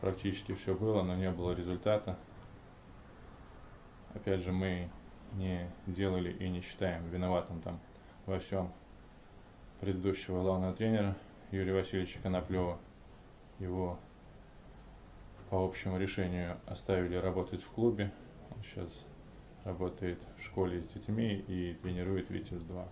практически все было, но не было результата. Опять же, мы не делали и не считаем виноватым там во всем предыдущего главного тренера Юрия Васильевича Коноплева. Его по общему решению оставили работать в клубе. Он сейчас работает в школе с детьми и тренирует Витязь 2.